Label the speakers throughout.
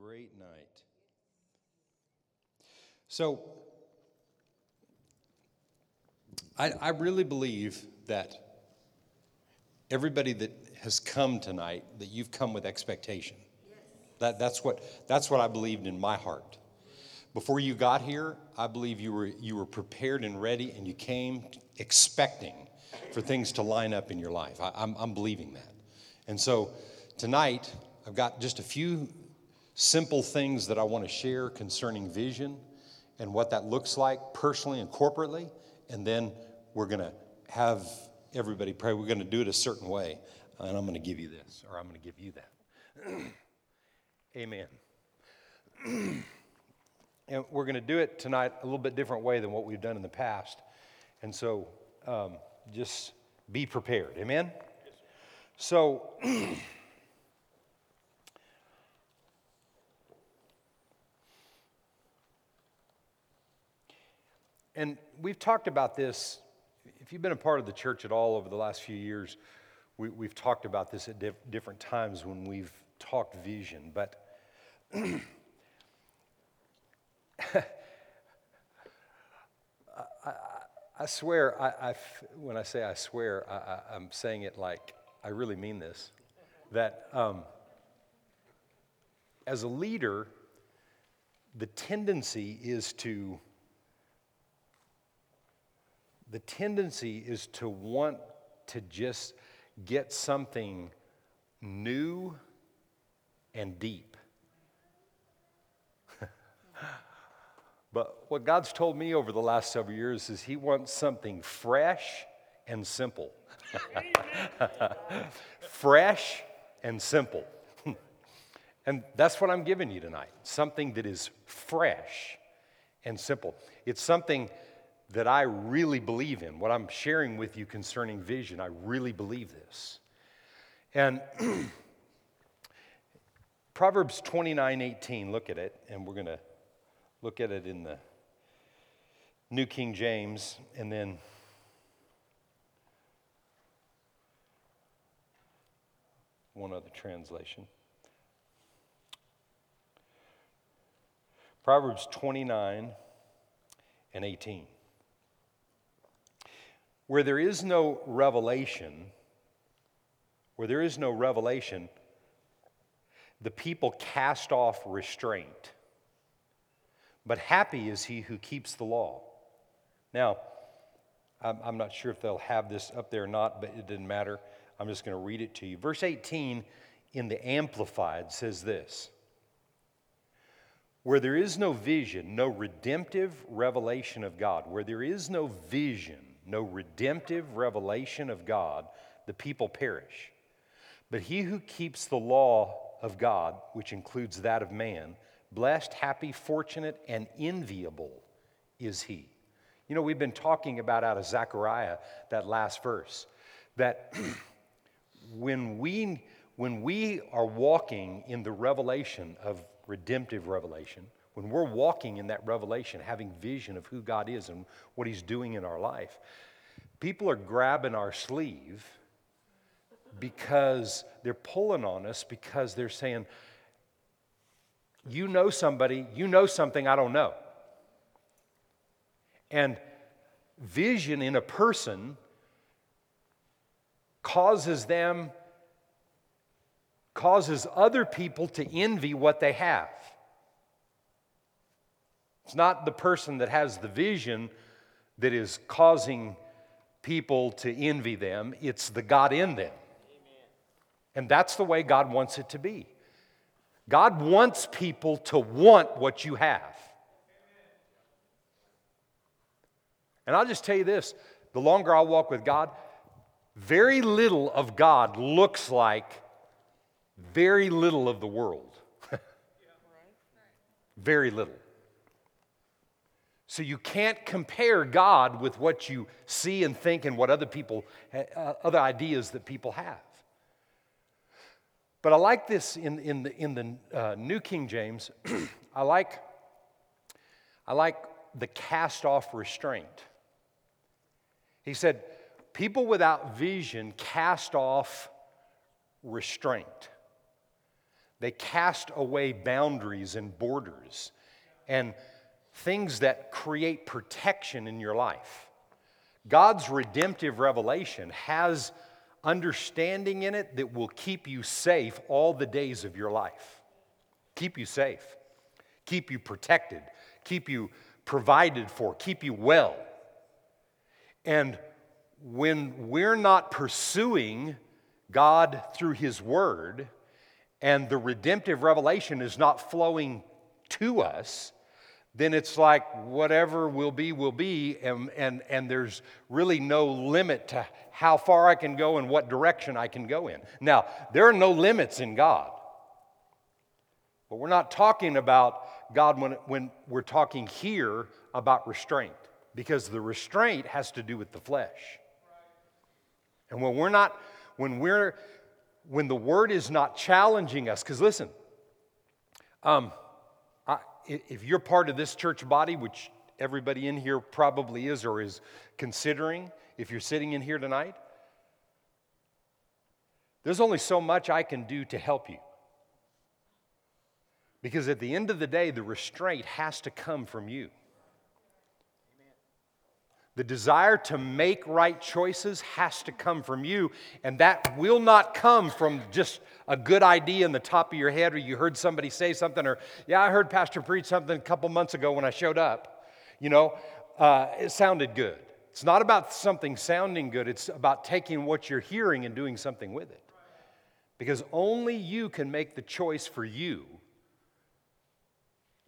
Speaker 1: great night. So, I, I really believe that everybody that has come tonight, that you've come with expectation. That, that's, what, that's what I believed in my heart. Before you got here, I believe you were, you were prepared and ready, and you came expecting for things to line up in your life. I, I'm, I'm believing that. And so tonight, I've got just a few simple things that I want to share concerning vision and what that looks like personally and corporately. And then we're going to have everybody pray. We're going to do it a certain way. And I'm going to give you this, or I'm going to give you that. Amen. and we're going to do it tonight a little bit different way than what we've done in the past. And so um, just be prepared. Amen? So, and we've talked about this. If you've been a part of the church at all over the last few years, we, have talked about this at diff- different times when we've talked vision. But I, I, I, swear, I, when I say I swear, I, am saying it like I really mean this. That um, as a leader, the tendency is to the tendency is to want to just get something new and deep. but what God's told me over the last several years is He wants something fresh and simple. fresh and simple. and that's what I'm giving you tonight something that is fresh and simple. It's something that I really believe in. What I'm sharing with you concerning vision, I really believe this. And Proverbs 29 18, look at it, and we're going to look at it in the New King James, and then one other translation. Proverbs 29 and 18. Where there is no revelation, where there is no revelation, the people cast off restraint. But happy is he who keeps the law. Now, I'm not sure if they'll have this up there or not, but it didn't matter. I'm just going to read it to you. Verse 18 in the Amplified says this Where there is no vision, no redemptive revelation of God, where there is no vision, no redemptive revelation of God, the people perish. But he who keeps the law of God, which includes that of man, blessed, happy, fortunate, and enviable is he. You know, we've been talking about out of Zechariah, that last verse, that when we, when we are walking in the revelation of redemptive revelation, when we're walking in that revelation, having vision of who God is and what He's doing in our life, people are grabbing our sleeve because they're pulling on us because they're saying, You know somebody, you know something I don't know. And vision in a person causes them, causes other people to envy what they have. It's not the person that has the vision that is causing people to envy them, it's the God in them. And that's the way God wants it to be. God wants people to want what you have. And I'll just tell you this the longer I walk with God, very little of God looks like very little of the world. very little. So you can't compare God with what you see and think and what other people, uh, other ideas that people have. But I like this in, in the, in the uh, New King James. I like, I like the cast off restraint. He said, people without vision cast off restraint. They cast away boundaries and borders and things that create protection in your life. God's redemptive revelation has understanding in it that will keep you safe all the days of your life. Keep you safe, keep you protected, keep you provided for, keep you well. And when we're not pursuing God through His Word and the redemptive revelation is not flowing to us, then it's like whatever will be, will be, and, and, and there's really no limit to how far I can go and what direction I can go in. Now, there are no limits in God. But we're not talking about God when, when we're talking here about restraint, because the restraint has to do with the flesh. And when we're not, when we're, when the word is not challenging us, because listen, um, if you're part of this church body, which everybody in here probably is or is considering, if you're sitting in here tonight, there's only so much I can do to help you. Because at the end of the day, the restraint has to come from you. The desire to make right choices has to come from you, and that will not come from just a good idea in the top of your head, or you heard somebody say something, or, yeah, I heard Pastor preach something a couple months ago when I showed up. You know, uh, it sounded good. It's not about something sounding good, it's about taking what you're hearing and doing something with it. Because only you can make the choice for you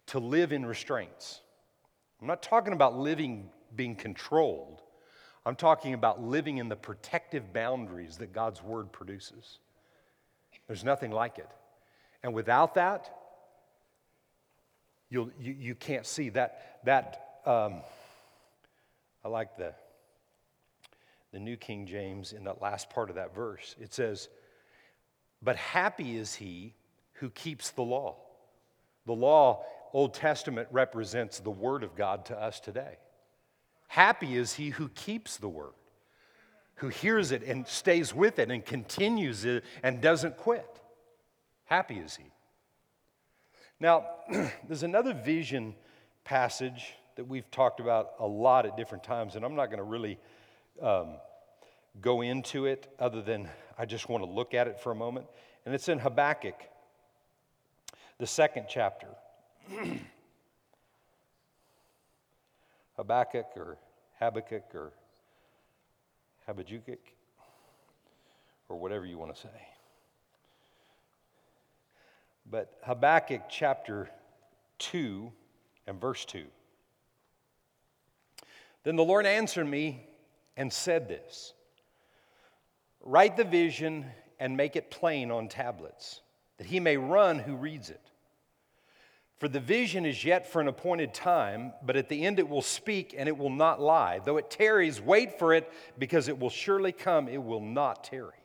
Speaker 1: to live in restraints. I'm not talking about living being controlled. I'm talking about living in the protective boundaries that God's word produces. There's nothing like it. And without that, you'll, you, you can't see that. that um, I like the, the New King James in that last part of that verse. It says, But happy is he who keeps the law. The law, Old Testament, represents the Word of God to us today. Happy is he who keeps the word, who hears it and stays with it and continues it and doesn't quit. Happy is he. Now, there's another vision passage that we've talked about a lot at different times, and I'm not going to really um, go into it other than I just want to look at it for a moment. And it's in Habakkuk, the second chapter. Habakkuk or Habakkuk or Habakkuk or whatever you want to say. But Habakkuk chapter 2 and verse 2. Then the Lord answered me and said this Write the vision and make it plain on tablets, that he may run who reads it. For the vision is yet for an appointed time, but at the end it will speak and it will not lie. Though it tarries, wait for it, because it will surely come, it will not tarry.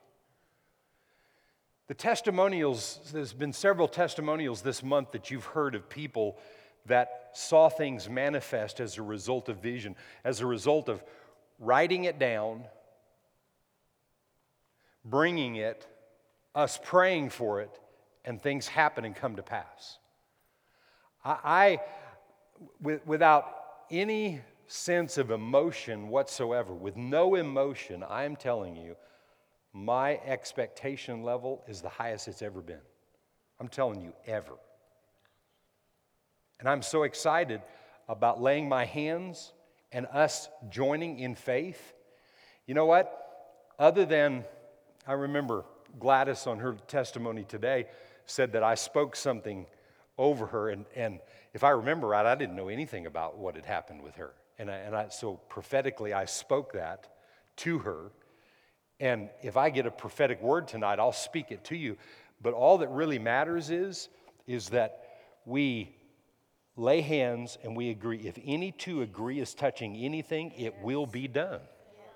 Speaker 1: The testimonials, there's been several testimonials this month that you've heard of people that saw things manifest as a result of vision, as a result of writing it down, bringing it, us praying for it, and things happen and come to pass. I, I without any sense of emotion whatsoever, with no emotion, I'm telling you, my expectation level is the highest it's ever been. I'm telling you, ever. And I'm so excited about laying my hands and us joining in faith. You know what? Other than, I remember Gladys on her testimony today said that I spoke something over her. And, and if I remember right, I didn't know anything about what had happened with her. And, I, and I, so prophetically, I spoke that to her. And if I get a prophetic word tonight, I'll speak it to you. But all that really matters is, is that we lay hands and we agree. If any two agree is touching anything, it will be done.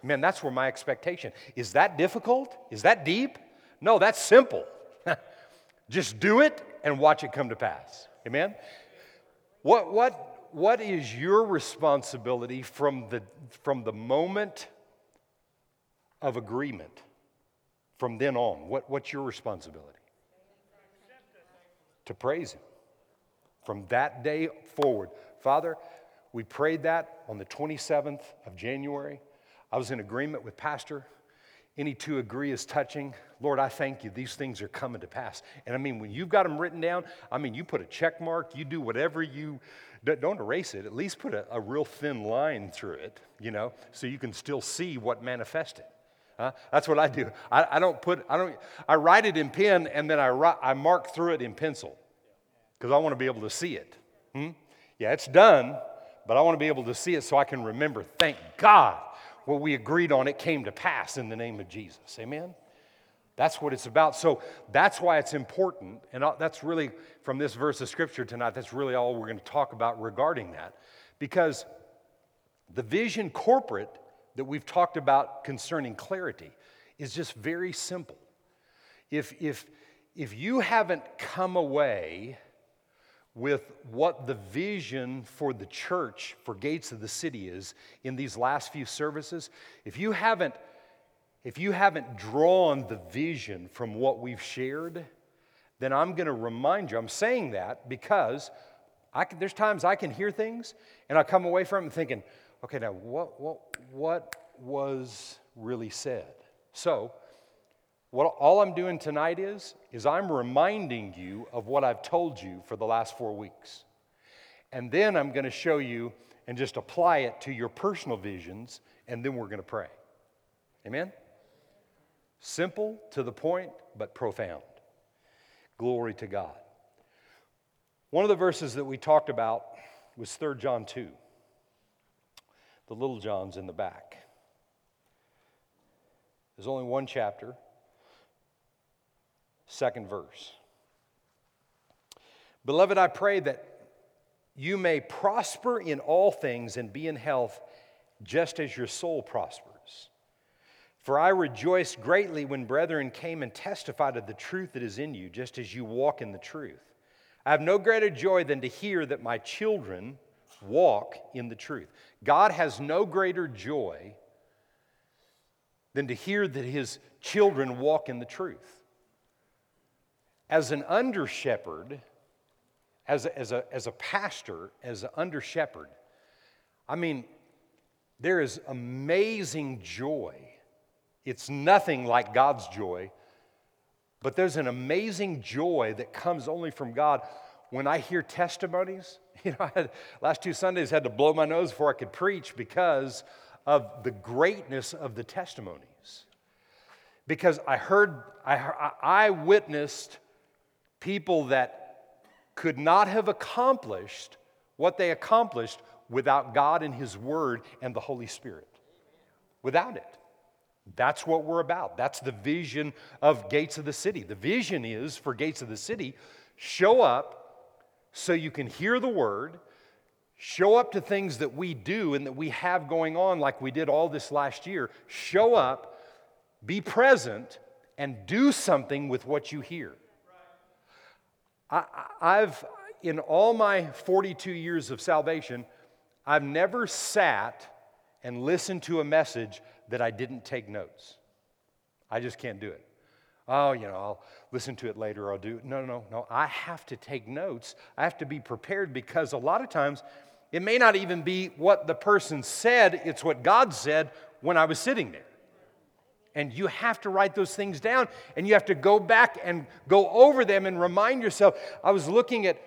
Speaker 1: Man, that's where my expectation. Is that difficult? Is that deep? No, that's simple. Just do it and watch it come to pass. Amen? What, what, what is your responsibility from the, from the moment of agreement? From then on, what, what's your responsibility? to praise Him from that day forward. Father, we prayed that on the 27th of January. I was in agreement with Pastor. Any two agree is touching. Lord, I thank you. These things are coming to pass. And I mean, when you've got them written down, I mean, you put a check mark, you do whatever you, don't erase it, at least put a, a real thin line through it, you know, so you can still see what manifested. Huh? That's what I do. I, I, don't put, I don't, I write it in pen and then I, write, I mark through it in pencil because I want to be able to see it. Hmm? Yeah, it's done, but I want to be able to see it so I can remember. Thank God what we agreed on, it came to pass in the name of Jesus. Amen? That's what it's about. So that's why it's important. And that's really, from this verse of scripture tonight, that's really all we're going to talk about regarding that. Because the vision corporate that we've talked about concerning clarity is just very simple. If, if, if you haven't come away with what the vision for the church, for Gates of the City is in these last few services, if you haven't, if you haven't drawn the vision from what we've shared, then I'm going to remind you. I'm saying that because I can, there's times I can hear things and I come away from it thinking, okay, now what, what, what was really said? So, what all I'm doing tonight is is I'm reminding you of what I've told you for the last 4 weeks. And then I'm going to show you and just apply it to your personal visions and then we're going to pray. Amen. Simple to the point but profound. Glory to God. One of the verses that we talked about was 3 John 2. The little John's in the back. There's only one chapter second verse. Beloved, I pray that you may prosper in all things and be in health just as your soul prospers. For I rejoiced greatly when brethren came and testified of the truth that is in you, just as you walk in the truth. I have no greater joy than to hear that my children walk in the truth. God has no greater joy than to hear that his children walk in the truth as an under shepherd, as a, as, a, as a pastor, as an under shepherd, I mean, there is amazing joy. It's nothing like God's joy, but there's an amazing joy that comes only from God when I hear testimonies. You know, I had, last two Sundays had to blow my nose before I could preach because of the greatness of the testimonies. Because I heard, I, I witnessed people that could not have accomplished what they accomplished without God and His Word and the Holy Spirit. Without it. That's what we're about. That's the vision of Gates of the City. The vision is for Gates of the City show up so you can hear the Word, show up to things that we do and that we have going on, like we did all this last year. Show up, be present, and do something with what you hear. I, I've, in all my 42 years of salvation, I've never sat and listened to a message that I didn't take notes. I just can't do it. Oh, you know, I'll listen to it later, I'll do it. No, no, no. I have to take notes. I have to be prepared because a lot of times it may not even be what the person said, it's what God said when I was sitting there. And you have to write those things down and you have to go back and go over them and remind yourself. I was looking at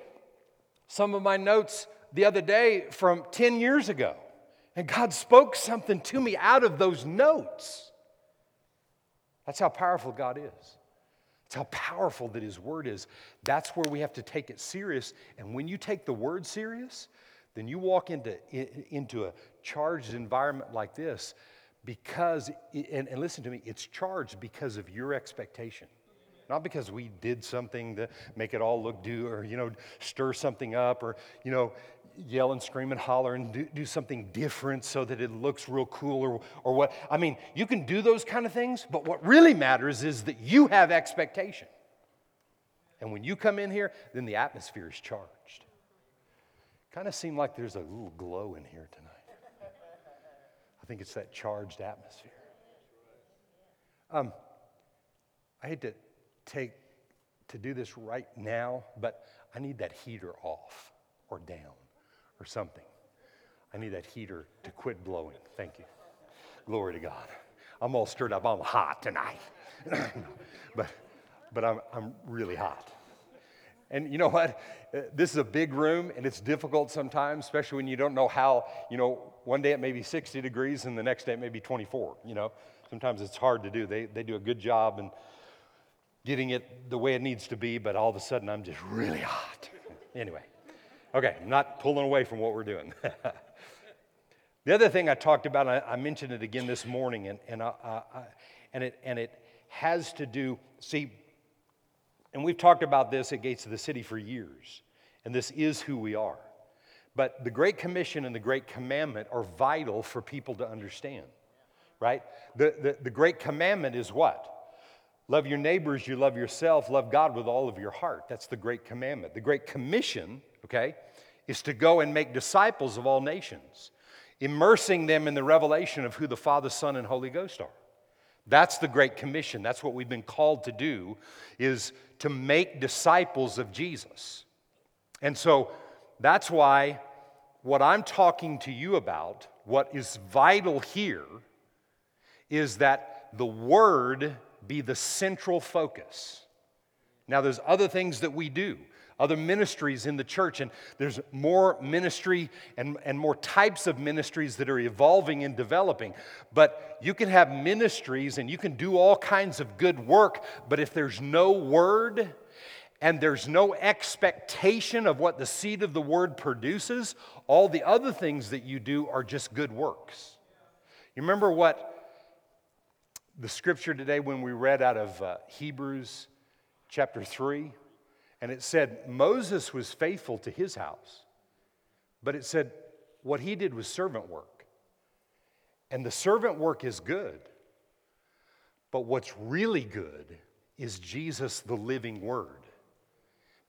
Speaker 1: some of my notes the other day from 10 years ago, and God spoke something to me out of those notes. That's how powerful God is. That's how powerful that His Word is. That's where we have to take it serious. And when you take the Word serious, then you walk into, into a charged environment like this because, and, and listen to me, it's charged because of your expectation. Not because we did something to make it all look do or, you know, stir something up or, you know, yell and scream and holler and do, do something different so that it looks real cool or, or what. I mean, you can do those kind of things, but what really matters is that you have expectation. And when you come in here, then the atmosphere is charged. Kind of seemed like there's a little glow in here tonight. I think it's that charged atmosphere. Um, I hate to take to do this right now, but I need that heater off or down or something. I need that heater to quit blowing. Thank you. Glory to God. I'm all stirred up. I'm hot tonight. but but I'm, I'm really hot. And you know what? Uh, this is a big room and it's difficult sometimes, especially when you don't know how, you know, one day it may be 60 degrees and the next day it may be 24, you know. Sometimes it's hard to do. They, they do a good job in getting it the way it needs to be, but all of a sudden I'm just really hot. anyway, okay, I'm not pulling away from what we're doing. the other thing I talked about, I, I mentioned it again this morning, and, and, I, I, and, it, and it has to do, see, and we've talked about this at Gates of the City for years, and this is who we are. But the Great Commission and the Great Commandment are vital for people to understand, right? The, the, the Great Commandment is what? Love your neighbors, you love yourself, love God with all of your heart. That's the Great Commandment. The Great Commission, okay, is to go and make disciples of all nations, immersing them in the revelation of who the Father, Son, and Holy Ghost are. That's the Great Commission. That's what we've been called to do, is to make disciples of Jesus. And so that's why what I'm talking to you about, what is vital here, is that the Word be the central focus. Now, there's other things that we do other ministries in the church, and there's more ministry and, and more types of ministries that are evolving and developing. But you can have ministries and you can do all kinds of good work, but if there's no word, and there's no expectation of what the seed of the word produces, all the other things that you do are just good works. You remember what the scripture today when we read out of uh, Hebrews chapter 3? And it said Moses was faithful to his house, but it said what he did was servant work. And the servant work is good, but what's really good is Jesus, the living word.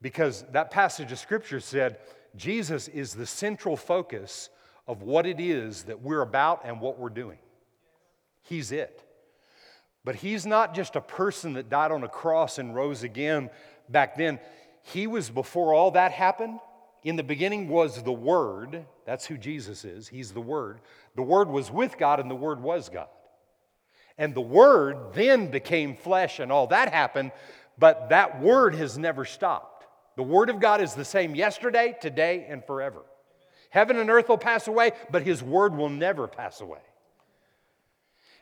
Speaker 1: Because that passage of scripture said Jesus is the central focus of what it is that we're about and what we're doing. He's it. But he's not just a person that died on a cross and rose again back then. He was before all that happened. In the beginning was the Word. That's who Jesus is. He's the Word. The Word was with God, and the Word was God. And the Word then became flesh, and all that happened, but that Word has never stopped. The Word of God is the same yesterday, today, and forever. Heaven and earth will pass away, but His Word will never pass away.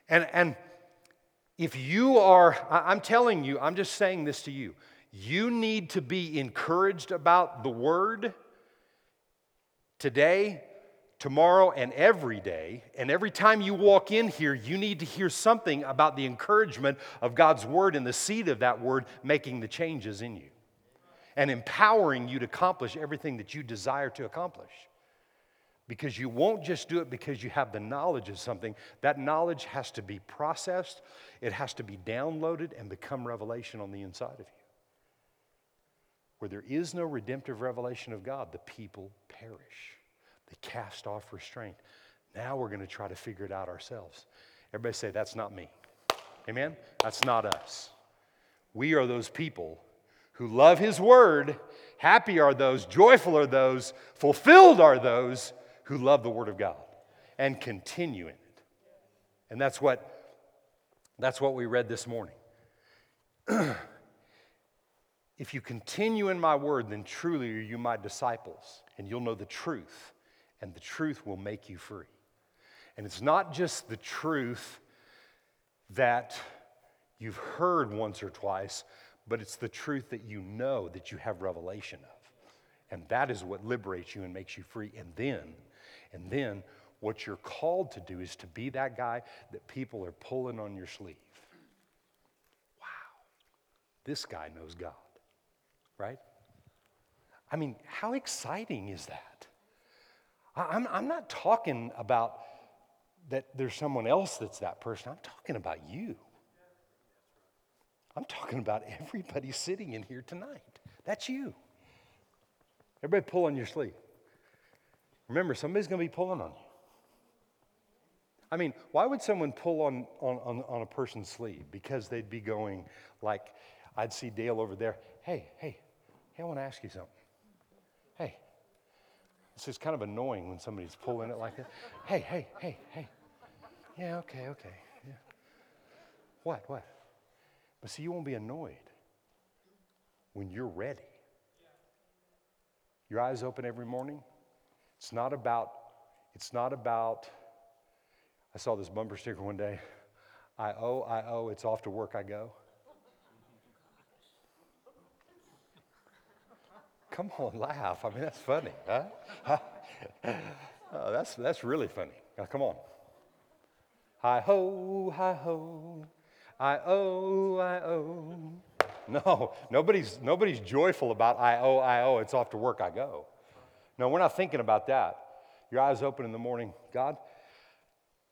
Speaker 1: And, and if you are, I'm telling you, I'm just saying this to you. You need to be encouraged about the word today, tomorrow, and every day. And every time you walk in here, you need to hear something about the encouragement of God's word and the seed of that word making the changes in you and empowering you to accomplish everything that you desire to accomplish. Because you won't just do it because you have the knowledge of something. That knowledge has to be processed, it has to be downloaded and become revelation on the inside of you. Where there is no redemptive revelation of God, the people perish. They cast off restraint. Now we're going to try to figure it out ourselves. Everybody say, That's not me. Amen? That's not us. We are those people who love His Word. Happy are those, joyful are those, fulfilled are those who love the Word of God and continue in it. And that's what, that's what we read this morning. If you continue in my word, then truly are you my disciples, and you'll know the truth, and the truth will make you free. And it's not just the truth that you've heard once or twice, but it's the truth that you know that you have revelation of. And that is what liberates you and makes you free. And then, and then what you're called to do is to be that guy that people are pulling on your sleeve. Wow, this guy knows God right? I mean, how exciting is that? I'm, I'm not talking about that there's someone else that's that person. I'm talking about you. I'm talking about everybody sitting in here tonight. That's you. Everybody pull on your sleeve. Remember, somebody's going to be pulling on you. I mean, why would someone pull on, on, on, on a person's sleeve? Because they'd be going like, I'd see Dale over there. Hey, hey, hey, I want to ask you something. Hey, this is kind of annoying when somebody's pulling it like that. Hey, hey, hey, hey. Yeah, okay, okay. Yeah. What, what? But see, you won't be annoyed when you're ready. Your eyes open every morning. It's not about, it's not about, I saw this bumper sticker one day. I owe, I owe, it's off to work I go. Come on, laugh. I mean, that's funny, huh? oh, that's, that's really funny. Now, come on. Hi ho, hi ho, I owe, I owe. No, nobody's, nobody's joyful about I owe, I owe, it's off to work I go. No, we're not thinking about that. Your eyes open in the morning, God,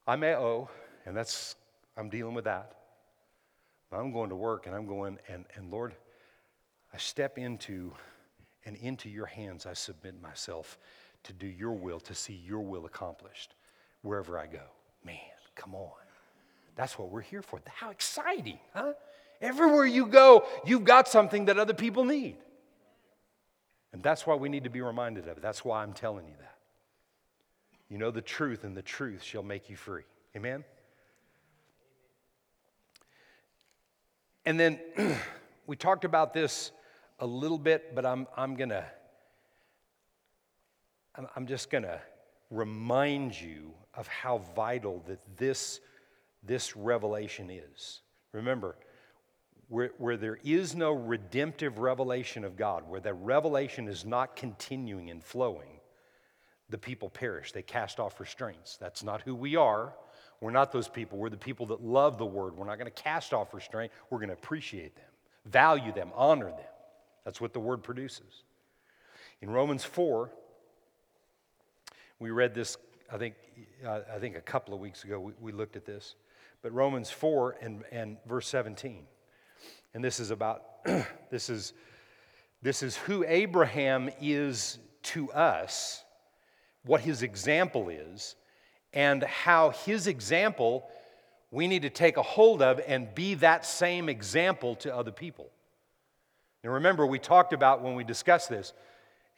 Speaker 1: I may owe, and that's, I'm dealing with that. But I'm going to work and I'm going, and, and Lord, I step into, and into your hands I submit myself to do your will, to see your will accomplished wherever I go. Man, come on. That's what we're here for. How exciting, huh? Everywhere you go, you've got something that other people need. And that's why we need to be reminded of it. That's why I'm telling you that. You know the truth, and the truth shall make you free. Amen? And then we talked about this a little bit, but I'm, I'm going to, I'm just going to remind you of how vital that this, this revelation is. Remember, where, where there is no redemptive revelation of God, where the revelation is not continuing and flowing, the people perish. They cast off restraints. That's not who we are. We're not those people. We're the people that love the word. We're not going to cast off restraint. We're going to appreciate them, value them, honor them. That's what the word produces. In Romans 4, we read this, I think, uh, I think a couple of weeks ago, we, we looked at this. But Romans 4 and, and verse 17. And this is about, this is, this is who Abraham is to us, what his example is, and how his example we need to take a hold of and be that same example to other people. Now, remember, we talked about when we discussed this,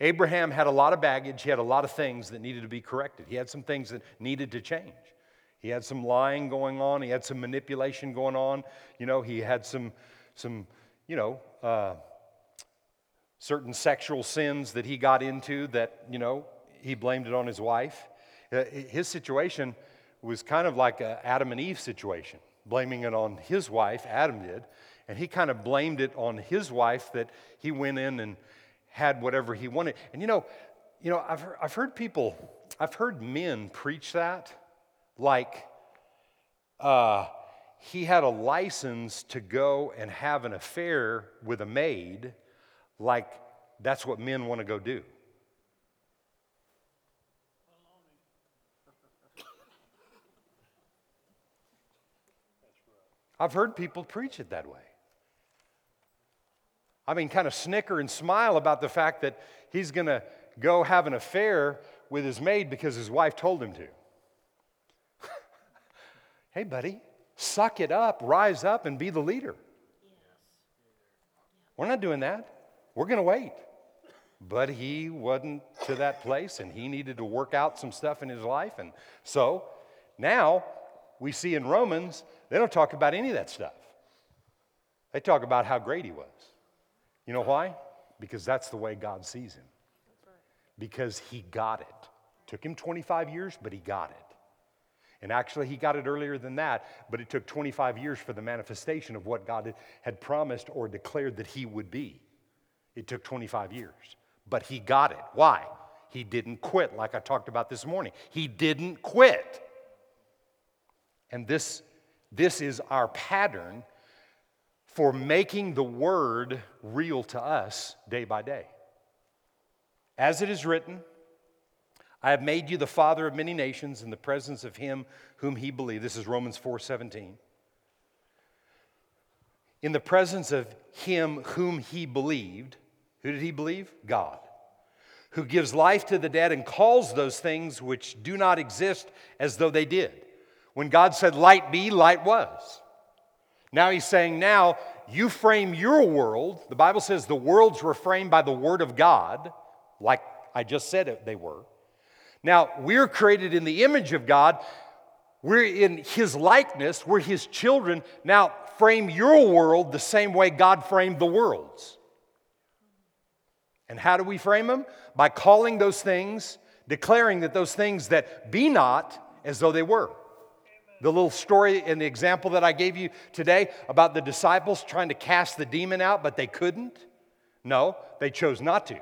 Speaker 1: Abraham had a lot of baggage, he had a lot of things that needed to be corrected, he had some things that needed to change. He had some lying going on, he had some manipulation going on, you know, he had some some, you know, uh, certain sexual sins that he got into that, you know, he blamed it on his wife. Uh, his situation was kind of like an Adam and Eve situation, blaming it on his wife, Adam did, and he kind of blamed it on his wife that he went in and had whatever he wanted. And you know, you know, I've heard, I've heard people, I've heard men preach that like, uh, he had a license to go and have an affair with a maid, like that's what men want to go do. I've heard people preach it that way. I mean, kind of snicker and smile about the fact that he's going to go have an affair with his maid because his wife told him to. hey, buddy, Suck it up, rise up, and be the leader. We're not doing that. We're going to wait. But he wasn't to that place, and he needed to work out some stuff in his life. And so now we see in Romans, they don't talk about any of that stuff. They talk about how great he was. You know why? Because that's the way God sees him. Because he got it. Took him 25 years, but he got it. And actually, he got it earlier than that, but it took 25 years for the manifestation of what God had promised or declared that he would be. It took 25 years, but he got it. Why? He didn't quit, like I talked about this morning. He didn't quit. And this, this is our pattern for making the word real to us day by day. As it is written, I have made you the father of many nations in the presence of him whom he believed. This is Romans 4 17. In the presence of him whom he believed, who did he believe? God. Who gives life to the dead and calls those things which do not exist as though they did. When God said, Light be, light was. Now he's saying, Now you frame your world. The Bible says the worlds were framed by the Word of God, like I just said they were. Now, we're created in the image of God. We're in His likeness. We're His children. Now, frame your world the same way God framed the worlds. And how do we frame them? By calling those things, declaring that those things that be not as though they were. The little story and the example that I gave you today about the disciples trying to cast the demon out, but they couldn't. No, they chose not to.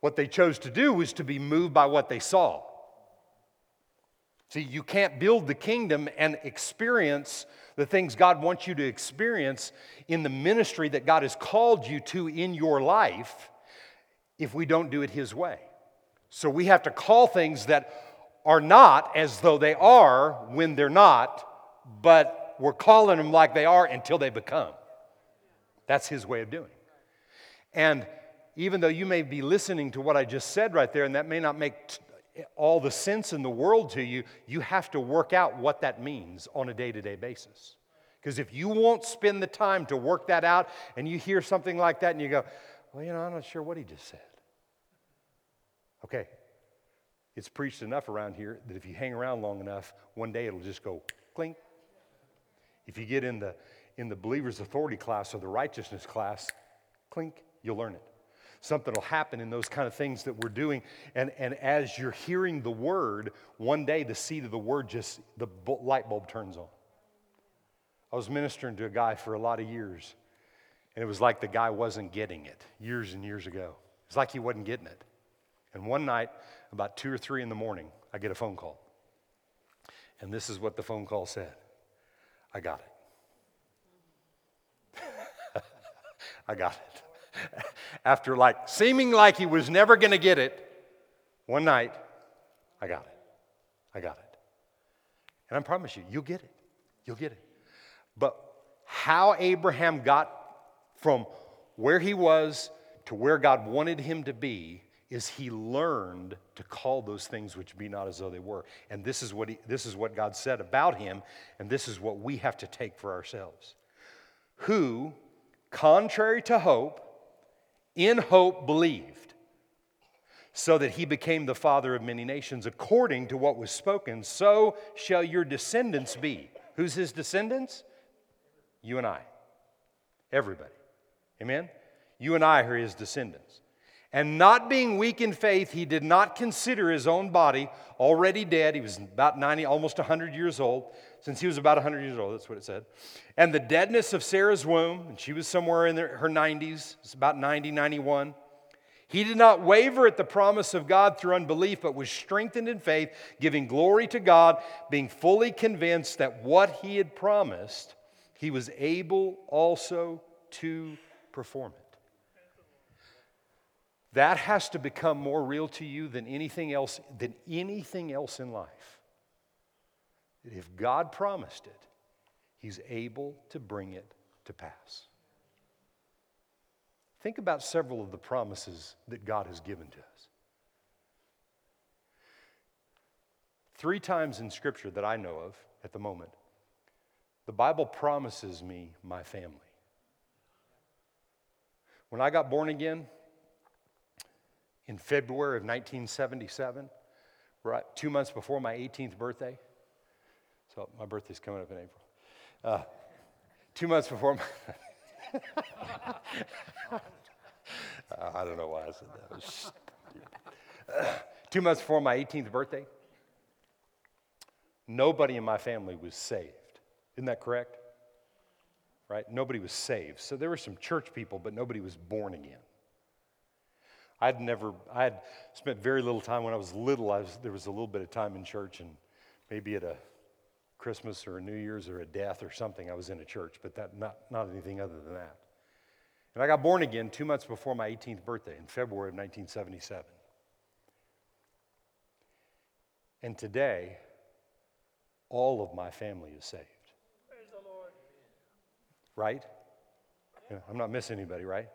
Speaker 1: What they chose to do was to be moved by what they saw. See, you can't build the kingdom and experience the things God wants you to experience in the ministry that God has called you to in your life if we don't do it His way. So we have to call things that are not as though they are when they're not, but we're calling them like they are until they become. That's His way of doing. And even though you may be listening to what I just said right there, and that may not make t- all the sense in the world to you, you have to work out what that means on a day to day basis. Because if you won't spend the time to work that out and you hear something like that and you go, well, you know, I'm not sure what he just said. Okay, it's preached enough around here that if you hang around long enough, one day it'll just go clink. If you get in the, in the believer's authority class or the righteousness class, clink, you'll learn it something will happen in those kind of things that we're doing. And, and as you're hearing the word, one day the seed of the word just, the light bulb turns on. I was ministering to a guy for a lot of years, and it was like the guy wasn't getting it years and years ago. It's like he wasn't getting it. And one night, about two or three in the morning, I get a phone call. And this is what the phone call said I got it. I got it. After like seeming like he was never going to get it, one night, I got it. I got it. And I promise you, you'll get it. You'll get it. But how Abraham got from where he was to where God wanted him to be is he learned to call those things which be not as though they were. And this is what, he, this is what God said about him, and this is what we have to take for ourselves. Who, contrary to hope, in hope believed, so that he became the father of many nations, according to what was spoken, so shall your descendants be. Who's his descendants? You and I. Everybody. Amen? You and I are his descendants. And not being weak in faith, he did not consider his own body already dead. He was about 90, almost 100 years old, since he was about 100 years old, that's what it said. And the deadness of Sarah's womb, and she was somewhere in her 90s, it's about 90, 91. He did not waver at the promise of God through unbelief, but was strengthened in faith, giving glory to God, being fully convinced that what he had promised, he was able also to perform. That has to become more real to you than anything else, than anything else in life. That if God promised it, He's able to bring it to pass. Think about several of the promises that God has given to us. Three times in Scripture that I know of at the moment, the Bible promises me my family. When I got born again, in February of 1977, right two months before my 18th birthday. So my birthday's coming up in April. Uh, two months before my. I don't know why I said that. Uh, two months before my 18th birthday, nobody in my family was saved. Isn't that correct? Right? Nobody was saved. So there were some church people, but nobody was born again. I'd never, I had spent very little time when I was little. I was, there was a little bit of time in church, and maybe at a Christmas or a New Year's or a death or something, I was in a church, but that, not, not anything other than that. And I got born again two months before my 18th birthday in February of 1977. And today, all of my family is saved. Praise the Lord. Right? Yeah, I'm not missing anybody, right?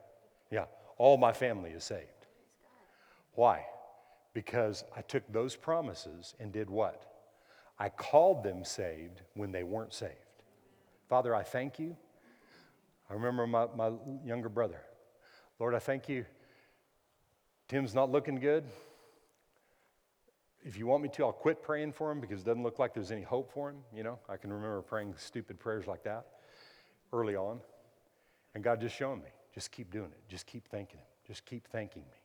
Speaker 1: Yeah, all my family is saved. Why? Because I took those promises and did what? I called them saved when they weren't saved. Father, I thank you. I remember my, my younger brother. Lord, I thank you. Tim's not looking good. If you want me to, I'll quit praying for him because it doesn't look like there's any hope for him. You know, I can remember praying stupid prayers like that early on. And God just showing me, just keep doing it. Just keep thanking him. Just keep thanking me.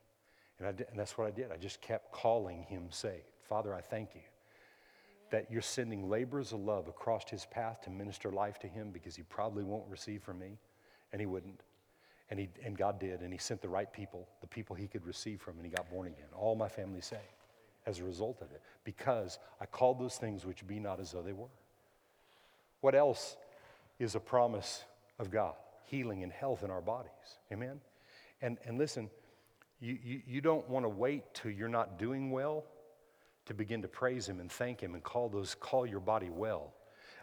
Speaker 1: And, did, and that's what I did. I just kept calling him saved. Father, I thank you that you're sending laborers of love across his path to minister life to him because he probably won't receive from me, and he wouldn't. And, he, and God did, and he sent the right people, the people he could receive from, and he got born again. All my family saved as a result of it because I called those things which be not as though they were. What else is a promise of God? Healing and health in our bodies. Amen? And, and listen, you, you, you don't want to wait till you're not doing well to begin to praise Him and thank Him and call those, call your body well.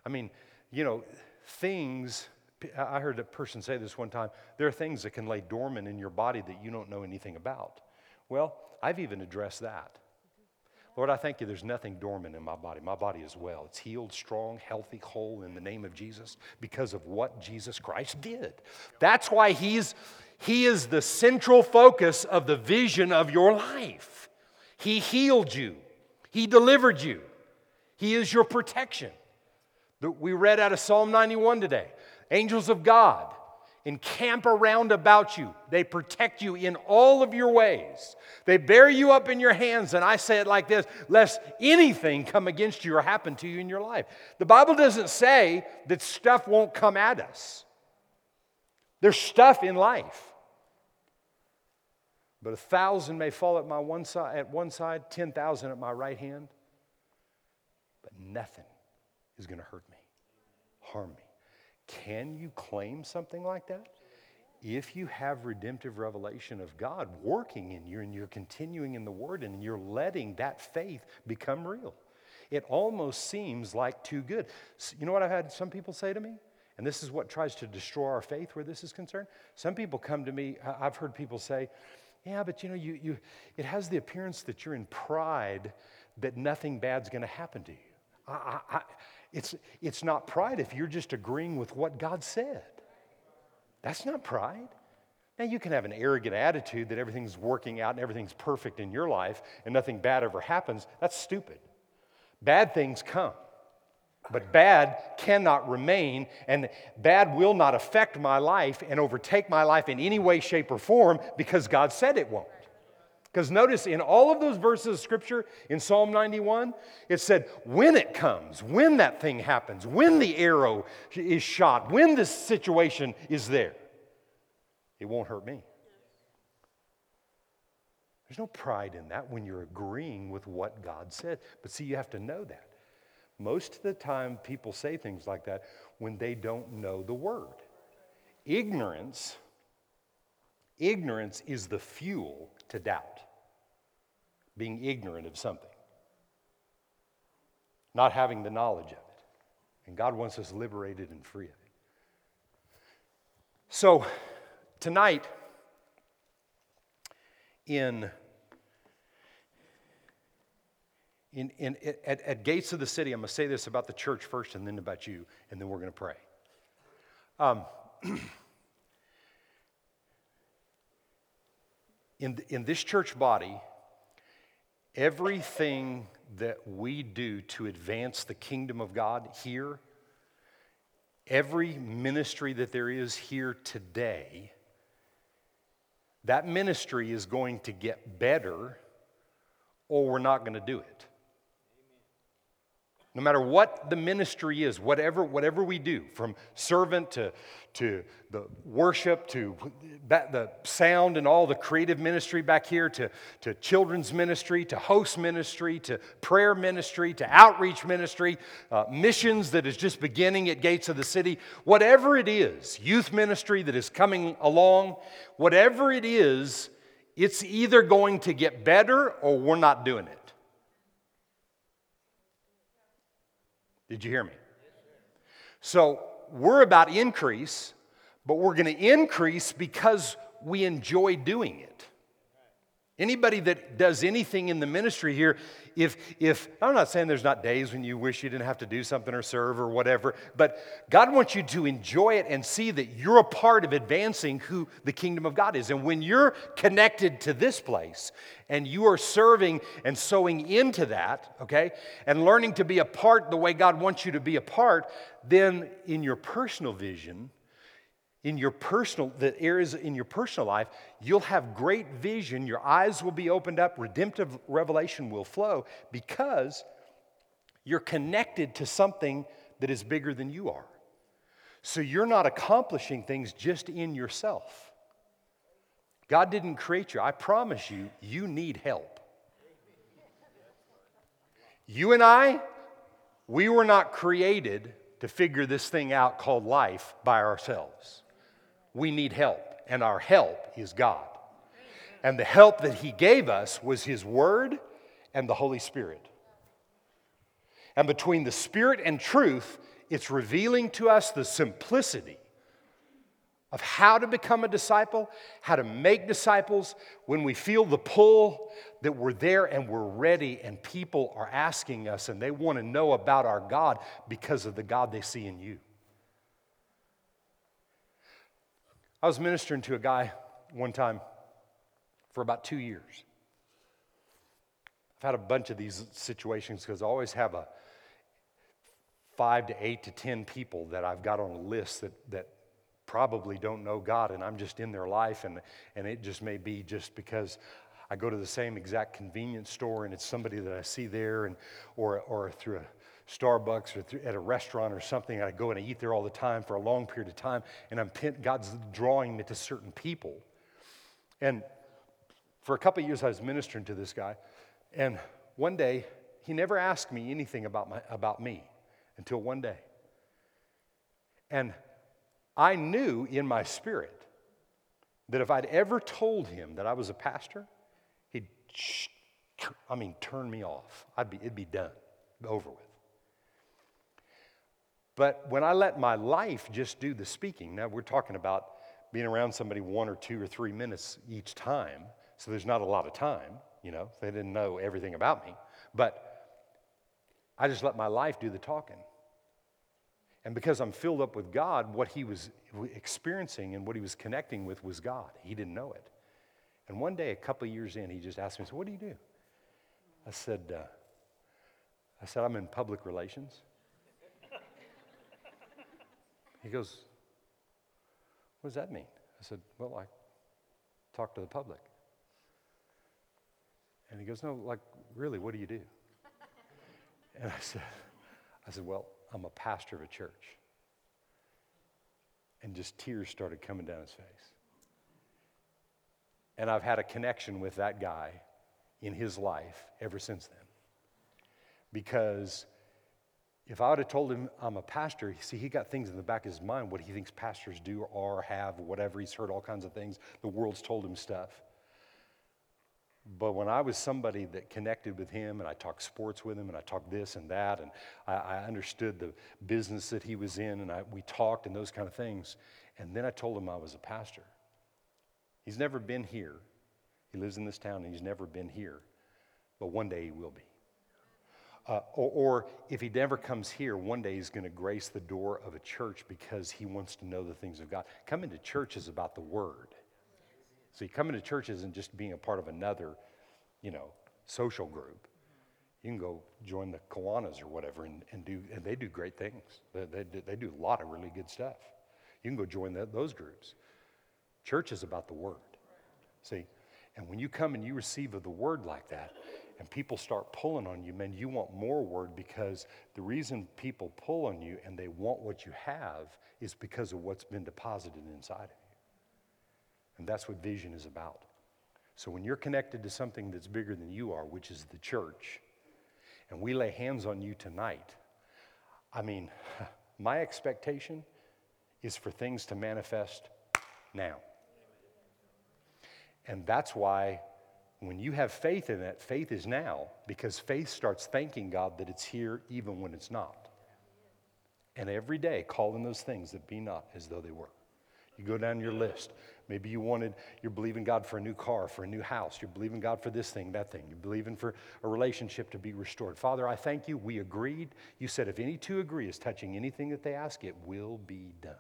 Speaker 1: I mean, you know, things, I heard a person say this one time there are things that can lay dormant in your body that you don't know anything about. Well, I've even addressed that. Lord, I thank you there's nothing dormant in my body. My body is well. It's healed, strong, healthy, whole in the name of Jesus because of what Jesus Christ did. That's why he's, he is the central focus of the vision of your life. He healed you, He delivered you, He is your protection. We read out of Psalm 91 today. Angels of God encamp around about you. They protect you in all of your ways. They bear you up in your hands, and I say it like this lest anything come against you or happen to you in your life. The Bible doesn't say that stuff won't come at us, there's stuff in life. But a thousand may fall at my one side at one side, ten thousand at my right hand, but nothing is going to hurt me, harm me. Can you claim something like that? If you have redemptive revelation of God working in you and you're continuing in the Word and you're letting that faith become real, it almost seems like too good. You know what I've had some people say to me? And this is what tries to destroy our faith where this is concerned. Some people come to me, I've heard people say, yeah, but you know, you, you, it has the appearance that you're in pride that nothing bad's going to happen to you. I, I, it's, it's not pride if you're just agreeing with what God said. That's not pride. Now, you can have an arrogant attitude that everything's working out and everything's perfect in your life and nothing bad ever happens. That's stupid. Bad things come, but bad cannot remain, and bad will not affect my life and overtake my life in any way, shape, or form because God said it won't. Because notice in all of those verses of scripture in Psalm 91, it said, when it comes, when that thing happens, when the arrow is shot, when this situation is there, it won't hurt me. There's no pride in that when you're agreeing with what God said. But see, you have to know that. Most of the time, people say things like that when they don't know the word. Ignorance, ignorance is the fuel to doubt being ignorant of something, not having the knowledge of it. And God wants us liberated and free of it. So, tonight, in, in, in, at, at Gates of the City, I'm going to say this about the church first and then about you, and then we're going to pray. Um, in, in this church body, everything that we do to advance the kingdom of God here, every ministry that there is here today, that ministry is going to get better or we're not going to do it. No matter what the ministry is, whatever, whatever we do, from servant to, to the worship to the sound and all the creative ministry back here to, to children's ministry to host ministry to prayer ministry to outreach ministry, uh, missions that is just beginning at Gates of the City, whatever it is, youth ministry that is coming along, whatever it is, it's either going to get better or we're not doing it. Did you hear me? So we're about increase, but we're going to increase because we enjoy doing it. Anybody that does anything in the ministry here, if, if I'm not saying there's not days when you wish you didn't have to do something or serve or whatever, but God wants you to enjoy it and see that you're a part of advancing who the kingdom of God is. And when you're connected to this place and you are serving and sowing into that, okay, and learning to be a part the way God wants you to be a part, then in your personal vision, in your personal the areas in your personal life you'll have great vision. Your eyes will be opened up. Redemptive revelation will flow because you're connected to something that is bigger than you are. So you're not accomplishing things just in yourself. God didn't create you. I promise you you need help. You and i we were not created to figure this thing out called life by ourselves we need help, and our help is God. And the help that He gave us was His Word and the Holy Spirit. And between the Spirit and truth, it's revealing to us the simplicity of how to become a disciple, how to make disciples when we feel the pull that we're there and we're ready, and people are asking us and they want to know about our God because of the God they see in you. I was ministering to a guy one time for about two years. I've had a bunch of these situations because I always have a five to eight to ten people that I've got on a list that, that probably don't know God, and I'm just in their life, and, and it just may be just because I go to the same exact convenience store and it's somebody that I see there, and, or, or through a Starbucks or at a restaurant or something. I go and I eat there all the time for a long period of time, and I'm God's drawing me to certain people. And for a couple years, I was ministering to this guy, and one day he never asked me anything about, my, about me until one day. And I knew in my spirit that if I'd ever told him that I was a pastor, he'd, I mean, turn me off. I'd be, it'd be done, over with. But when I let my life just do the speaking, now we're talking about being around somebody one or two or three minutes each time, so there's not a lot of time, you know, they didn't know everything about me. But I just let my life do the talking. And because I'm filled up with God, what he was experiencing and what he was connecting with was God. He didn't know it. And one day, a couple years in, he just asked me, so what do you do? I said, uh, I said, I'm in public relations. He goes, What does that mean? I said, Well, I talk to the public. And he goes, No, like, really, what do you do? And I said, I said, Well, I'm a pastor of a church. And just tears started coming down his face. And I've had a connection with that guy in his life ever since then. Because if I would have told him I'm a pastor, see, he got things in the back of his mind, what he thinks pastors do are, have, whatever. He's heard all kinds of things. The world's told him stuff. But when I was somebody that connected with him and I talked sports with him and I talked this and that and I, I understood the business that he was in and I, we talked and those kind of things. And then I told him I was a pastor. He's never been here. He lives in this town and he's never been here. But one day he will be. Uh, or, or, if he never comes here, one day he's going to grace the door of a church because he wants to know the things of God. Coming to church is about the Word. See, coming to church isn't just being a part of another, you know, social group. You can go join the Kiwanis or whatever and, and do, and they do great things. They, they, they do a lot of really good stuff. You can go join the, those groups. Church is about the Word. See, and when you come and you receive of the Word like that, and people start pulling on you, man, you want more word because the reason people pull on you and they want what you have is because of what's been deposited inside of you. And that's what vision is about. So when you're connected to something that's bigger than you are, which is the church, and we lay hands on you tonight, I mean, my expectation is for things to manifest now. And that's why when you have faith in that, faith is now because faith starts thanking God that it's here even when it's not. And every day, calling those things that be not as though they were. You go down your list Maybe you wanted, you're believing God for a new car, for a new house. You're believing God for this thing, that thing. You're believing for a relationship to be restored. Father, I thank you. We agreed. You said if any two agree is touching anything that they ask, it will be done.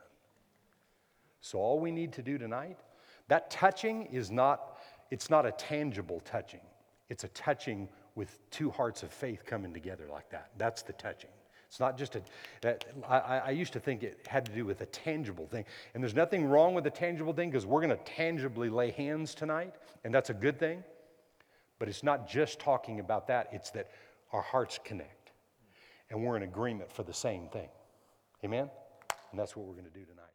Speaker 1: So all we need to do tonight, that touching is not, it's not a tangible touching. It's a touching with two hearts of faith coming together like that. That's the touching. It's not just a, I used to think it had to do with a tangible thing. And there's nothing wrong with a tangible thing because we're going to tangibly lay hands tonight, and that's a good thing. But it's not just talking about that, it's that our hearts connect and we're in agreement for the same thing. Amen? And that's what we're going to do tonight.